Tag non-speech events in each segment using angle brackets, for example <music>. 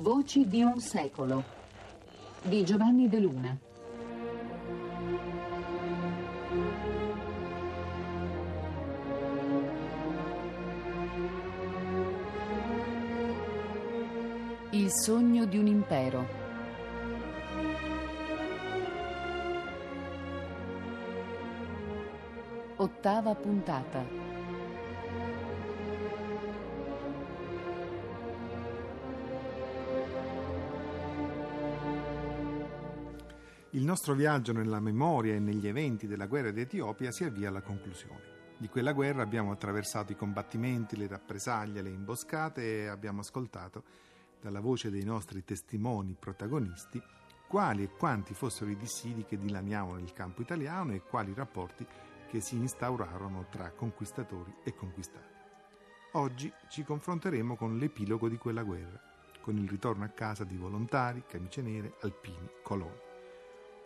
Voci di un secolo di Giovanni De Luna. Il sogno di un impero. Ottava puntata. Nostro viaggio nella memoria e negli eventi della guerra d'Etiopia si avvia alla conclusione. Di quella guerra abbiamo attraversato i combattimenti, le rappresaglie, le imboscate e abbiamo ascoltato dalla voce dei nostri testimoni protagonisti quali e quanti fossero i dissidi che dilaniavano il campo italiano e quali rapporti che si instaurarono tra conquistatori e conquistati. Oggi ci confronteremo con l'epilogo di quella guerra, con il ritorno a casa di volontari, camicie nere, alpini, coloni.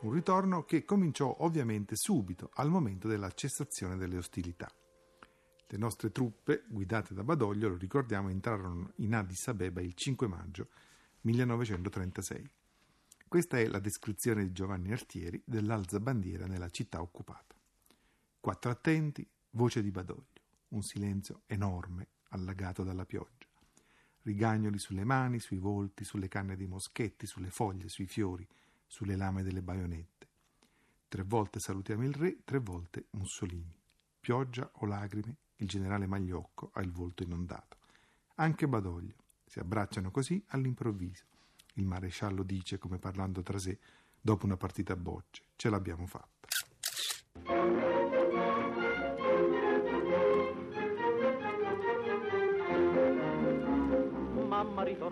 Un ritorno che cominciò ovviamente subito, al momento della cessazione delle ostilità. Le nostre truppe, guidate da Badoglio, lo ricordiamo, entrarono in Addis Abeba il 5 maggio 1936. Questa è la descrizione di Giovanni Artieri dell'alza bandiera nella città occupata. Quattro attenti, voce di Badoglio, un silenzio enorme, allagato dalla pioggia. Rigagnoli sulle mani, sui volti, sulle canne dei moschetti, sulle foglie, sui fiori, sulle lame delle baionette. Tre volte salutiamo il re, tre volte Mussolini. Pioggia o lacrime, il generale Magliocco ha il volto inondato. Anche Badoglio. Si abbracciano così all'improvviso. Il maresciallo dice, come parlando tra sé, dopo una partita a bocce, ce l'abbiamo fatta.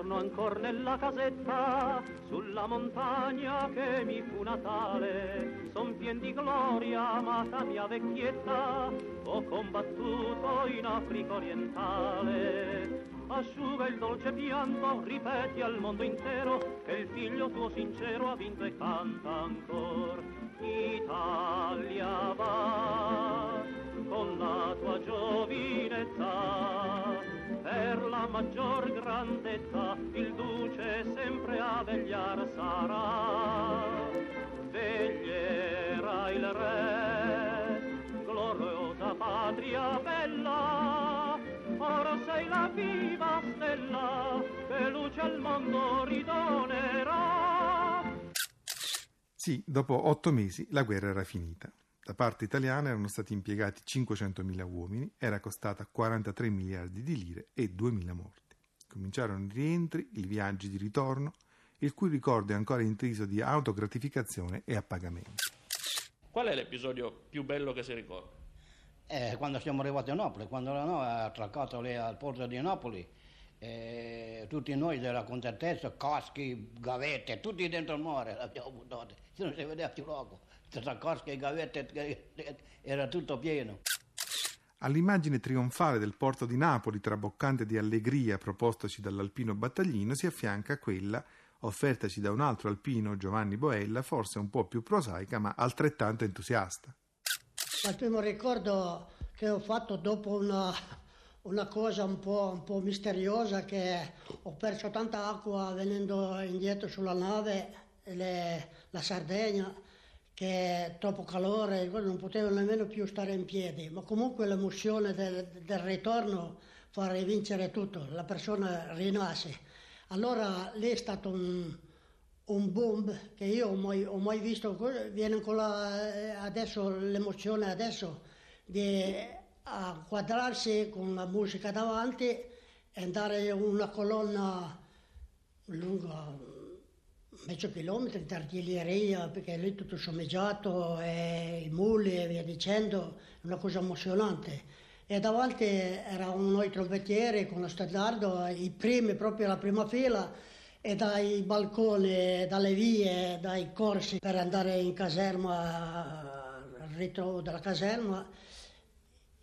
Ritorno ancora nella casetta sulla montagna che mi fu natale. Son pien di gloria amata mia vecchietta ho combattuto in Africa orientale. Asciuga il dolce pianto ripeti al mondo intero che il figlio tuo sincero ha vinto e canta ancora Italia va con la tua giovinezza per la maggior grandezza il duce sempre a vegliar sarà. Veglierà il re, gloriosa patria bella, ora sei la viva stella che luce al mondo ridonerà. Sì, dopo otto mesi la guerra era finita. Da parte italiana erano stati impiegati 500.000 uomini, era costata 43 miliardi di lire e 2.000 morti. Cominciarono i rientri, i viaggi di ritorno, il cui ricordo è ancora intriso di autogratificazione e appagamento. Qual è l'episodio più bello che si ricorda? Eh, quando siamo arrivati a Napoli, quando no, attraccato lì al porto di Napoli, eh, tutti noi della contentezza, caschi, gavette, tutti dentro il mare l'abbiamo buttati, non si vedeva più l'uomo tra casche e gavette era tutto pieno. All'immagine trionfale del porto di Napoli, traboccante di allegria propostaci dall'alpino battaglino, si affianca quella offertaci da un altro alpino, Giovanni Boella, forse un po' più prosaica, ma altrettanto entusiasta. Il primo ricordo che ho fatto dopo una, una cosa un po', un po', misteriosa che ho perso tanta acqua venendo indietro sulla nave, le, la Sardegna, che troppo calore, non potevano nemmeno più stare in piedi, ma comunque l'emozione del, del ritorno fa rivincere tutto, la persona rinasce. Allora lì è stato un, un boom che io ho mai, ho mai visto, viene ancora adesso l'emozione adesso di quadrarsi con la musica davanti e andare una colonna lunga mezzo chilometro di artiglieria perché lì tutto sommeggiato e i muli e via dicendo, una cosa emozionante. E davanti erano noi trombettieri con lo stendardo, i primi, proprio la prima fila, e dai balconi, dalle vie, dai corsi per andare in caserma, al ritrovo della caserma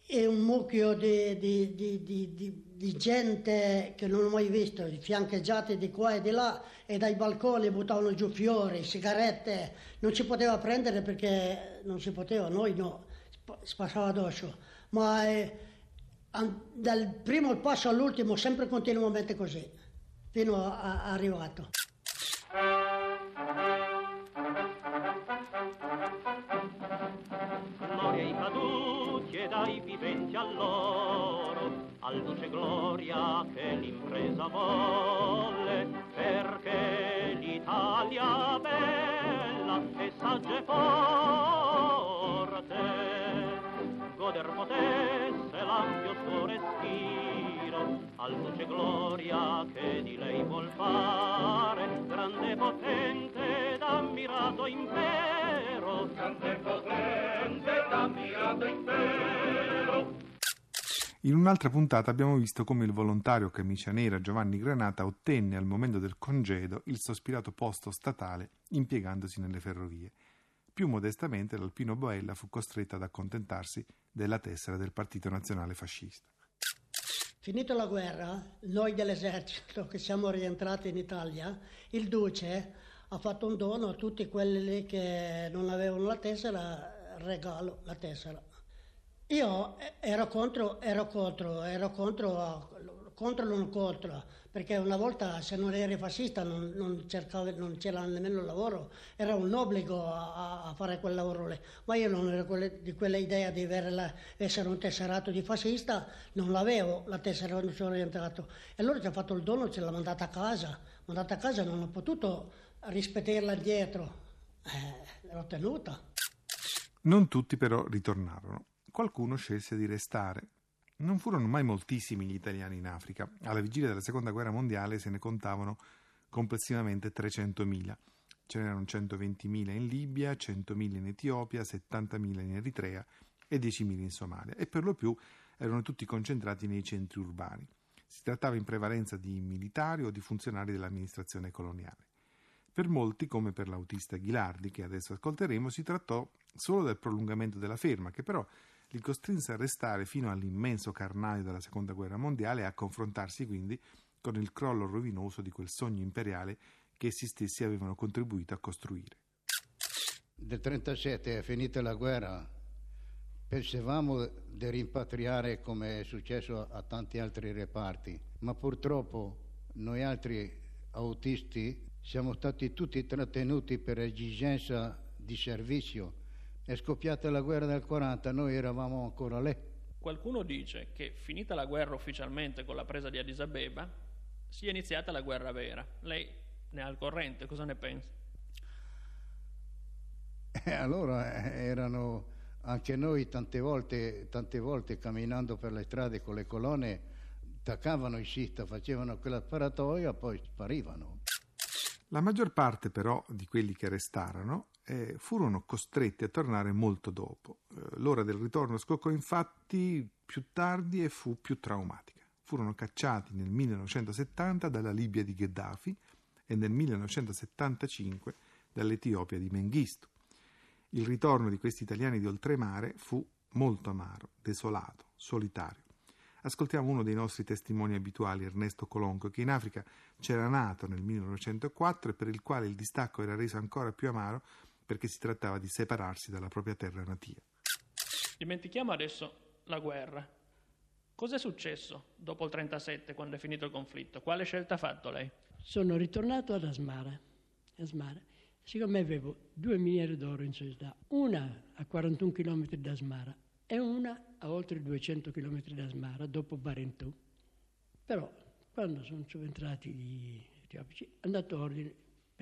e un mucchio di, di, di, di, gente che non ho mai visto, fiancheggiati di qua e di là e dai balconi buttavano giù fiori, sigarette, non si poteva prendere perché non si poteva, noi no, si passava addosso, ma eh, dal primo passo all'ultimo sempre continuamente così, fino a, a arrivato. Caduti ed ai viventi all'oro, al duce gloria che l'impresa volle, perché l'Italia bella e saggia e forte, goder potesse l'ampio suo respiro, al duce gloria che di lei vuol fare, grande potente ed ammirato impero, grande potente ed ammirato impero. In un'altra puntata abbiamo visto come il volontario camicia nera Giovanni Granata ottenne al momento del congedo il sospirato posto statale impiegandosi nelle ferrovie. Più modestamente l'Alpino Boella fu costretto ad accontentarsi della tessera del Partito Nazionale Fascista. Finita la guerra, noi dell'esercito che siamo rientrati in Italia, il duce ha fatto un dono a tutti quelli che non avevano la tessera, regalo la tessera. Io ero contro, ero contro, ero contro, contro non contro, perché una volta se non eri fascista non, non, cercavi, non c'era nemmeno lavoro, era un obbligo a, a fare quel lavoro lì, ma io non ero quelle, di quella idea di la, essere un tesserato di fascista, non l'avevo la tessera quando sono rientrato. E allora ci ha fatto il dono, ce l'ha mandata a casa, mandata a casa non ho potuto rispettarla indietro, eh, l'ho tenuta. Non tutti però ritornarono qualcuno scelse di restare. Non furono mai moltissimi gli italiani in Africa. Alla vigilia della seconda guerra mondiale se ne contavano complessivamente 300.000. Ce n'erano 120.000 in Libia, 100.000 in Etiopia, 70.000 in Eritrea e 10.000 in Somalia e per lo più erano tutti concentrati nei centri urbani. Si trattava in prevalenza di militari o di funzionari dell'amministrazione coloniale. Per molti, come per l'autista Ghilardi, che adesso ascolteremo, si trattò solo del prolungamento della ferma, che però li costrinse a restare fino all'immenso carnaio della seconda guerra mondiale e a confrontarsi quindi con il crollo rovinoso di quel sogno imperiale che essi stessi avevano contribuito a costruire. Del 1937 è finita la guerra, pensavamo di rimpatriare come è successo a tanti altri reparti, ma purtroppo noi altri autisti siamo stati tutti trattenuti per esigenza di servizio è scoppiata la guerra del 40, noi eravamo ancora lì. Qualcuno dice che finita la guerra ufficialmente con la presa di Addis Abeba, sia iniziata la guerra vera. Lei ne ha al corrente, cosa ne pensa? E allora eh, erano anche noi tante volte, tante volte camminando per le strade con le colonne, attaccavano i sista, facevano quella sparatoria, poi sparivano. La maggior parte però di quelli che restarono eh, furono costretti a tornare molto dopo. Eh, l'ora del ritorno scoccò infatti più tardi e fu più traumatica. Furono cacciati nel 1970 dalla Libia di Gheddafi e nel 1975 dall'Etiopia di Mengistu. Il ritorno di questi italiani di oltremare fu molto amaro, desolato, solitario. Ascoltiamo uno dei nostri testimoni abituali, Ernesto Colonco, che in Africa c'era nato nel 1904 e per il quale il distacco era reso ancora più amaro perché si trattava di separarsi dalla propria terra natia. Dimentichiamo adesso la guerra. Cos'è successo dopo il 37, quando è finito il conflitto? Quale scelta ha fatto lei? Sono ritornato ad Asmara. Asmara. Siccome avevo due miniere d'oro in società, una a 41 km da Asmara e una a oltre 200 km da Asmara, dopo Barentù. Però, quando sono subentrati gli etiopici, è andato ordine,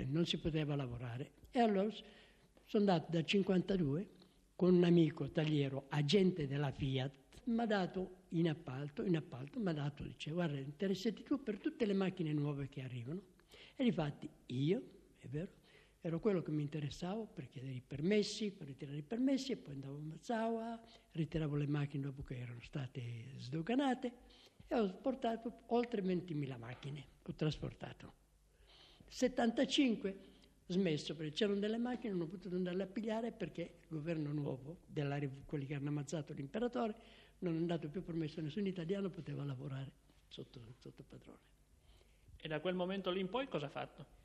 non si poteva lavorare. E allora sono andato da 52 con un amico tagliero, agente della Fiat, mi ha dato in appalto, in appalto mi ha dato, dice, guarda, interessati tu per tutte le macchine nuove che arrivano. E difatti io, è vero, ero quello che mi interessava per chiedere i permessi, per ritirare i permessi e poi andavo a Mazzawa, ritiravo le macchine dopo che erano state sdoganate e ho portato oltre 20.000 macchine, ho trasportato. 75 smesso perché c'erano delle macchine, non ho potuto andarle a pigliare perché il governo nuovo, della, quelli che hanno ammazzato l'imperatore, non hanno dato più permesso a nessun italiano, poteva lavorare sotto, sotto padrone. E da quel momento lì in poi cosa ha fatto?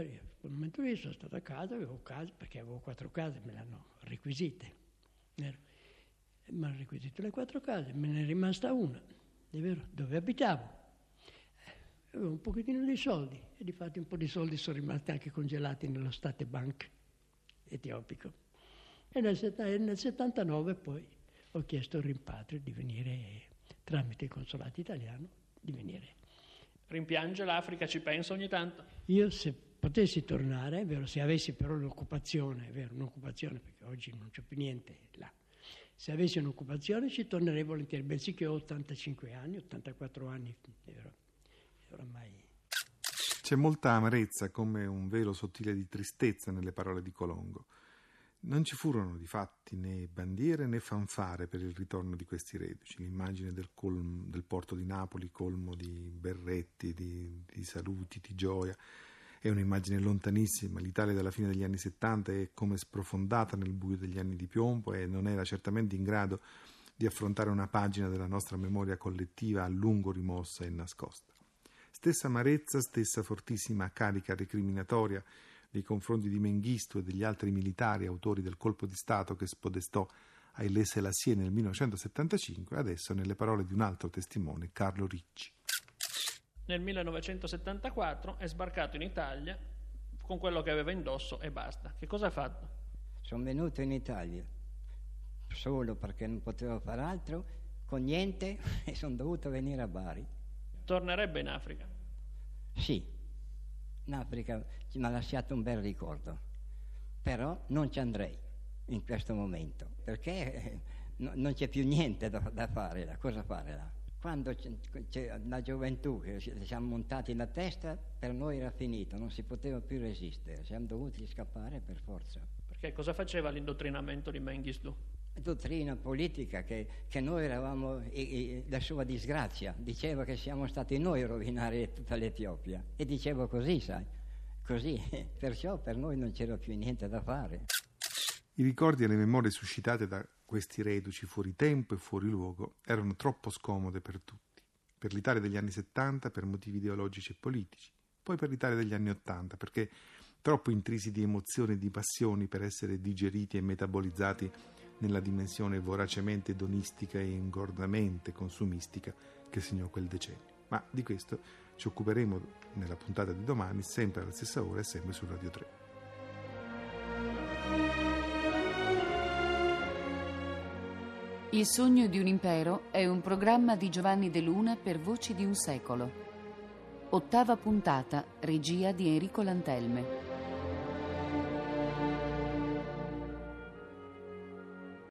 Eh, da quel momento lì sono stato a casa, avevo casa, perché avevo quattro case, me le hanno requisite. Mi hanno requisito le quattro case, me ne è rimasta una, è vero, dove abitavo. avevo un pochettino di soldi e di fatto un po' di soldi sono rimasti anche congelati nello State Bank etiopico. E nel, nel 79 poi ho chiesto il rimpatrio di venire, tramite il consolato italiano, di venire. Rimpiange l'Africa, ci pensa ogni tanto? Io se potessi tornare, vero, se avessi però un'occupazione, vero, un'occupazione, perché oggi non c'è più niente là, se avessi un'occupazione ci tornerei volentieri, bensì che ho 85 anni, 84 anni, vero, oramai... C'è molta amarezza, come un velo sottile di tristezza nelle parole di Colongo. Non ci furono di fatti né bandiere né fanfare per il ritorno di questi reduci. L'immagine del, colmo, del porto di Napoli colmo di berretti, di, di saluti, di gioia, è un'immagine lontanissima. L'Italia della fine degli anni 70 è come sprofondata nel buio degli anni di piombo e non era certamente in grado di affrontare una pagina della nostra memoria collettiva a lungo rimossa e nascosta. Stessa amarezza, stessa fortissima carica recriminatoria nei confronti di Mengistu e degli altri militari autori del colpo di Stato che spodestò Haile Selassie nel 1975, adesso nelle parole di un altro testimone, Carlo Ricci. Nel 1974 è sbarcato in Italia con quello che aveva indosso e basta. Che cosa ha fatto? Sono venuto in Italia solo perché non potevo fare altro, con niente <laughs> e sono dovuto venire a Bari. Tornerebbe in Africa? Sì, in Africa mi ha lasciato un bel ricordo, però non ci andrei in questo momento, perché eh, no, non c'è più niente da, da, fare là, cosa fare là? Quando c'è, c'è la gioventù che siamo montati in testa, per noi era finito, non si poteva più resistere, siamo dovuti scappare per forza. Perché cosa faceva l'indottrinamento di Mengistu? dottrina politica che, che noi eravamo e, e, la sua disgrazia, diceva che siamo stati noi a rovinare tutta l'Etiopia e dicevo così, sai, così, <laughs> perciò per noi non c'era più niente da fare. I ricordi e le memorie suscitate da questi reduci fuori tempo e fuori luogo erano troppo scomode per tutti, per l'Italia degli anni 70 per motivi ideologici e politici, poi per l'Italia degli anni 80 perché troppo intrisi di emozioni e di passioni per essere digeriti e metabolizzati nella dimensione voracemente edonistica e ingordamente consumistica che segnò quel decennio. Ma di questo ci occuperemo nella puntata di domani, sempre alla stessa ora e sempre su Radio 3. Il sogno di un impero è un programma di Giovanni De Luna per Voci di un secolo. Ottava puntata, regia di Enrico Lantelme.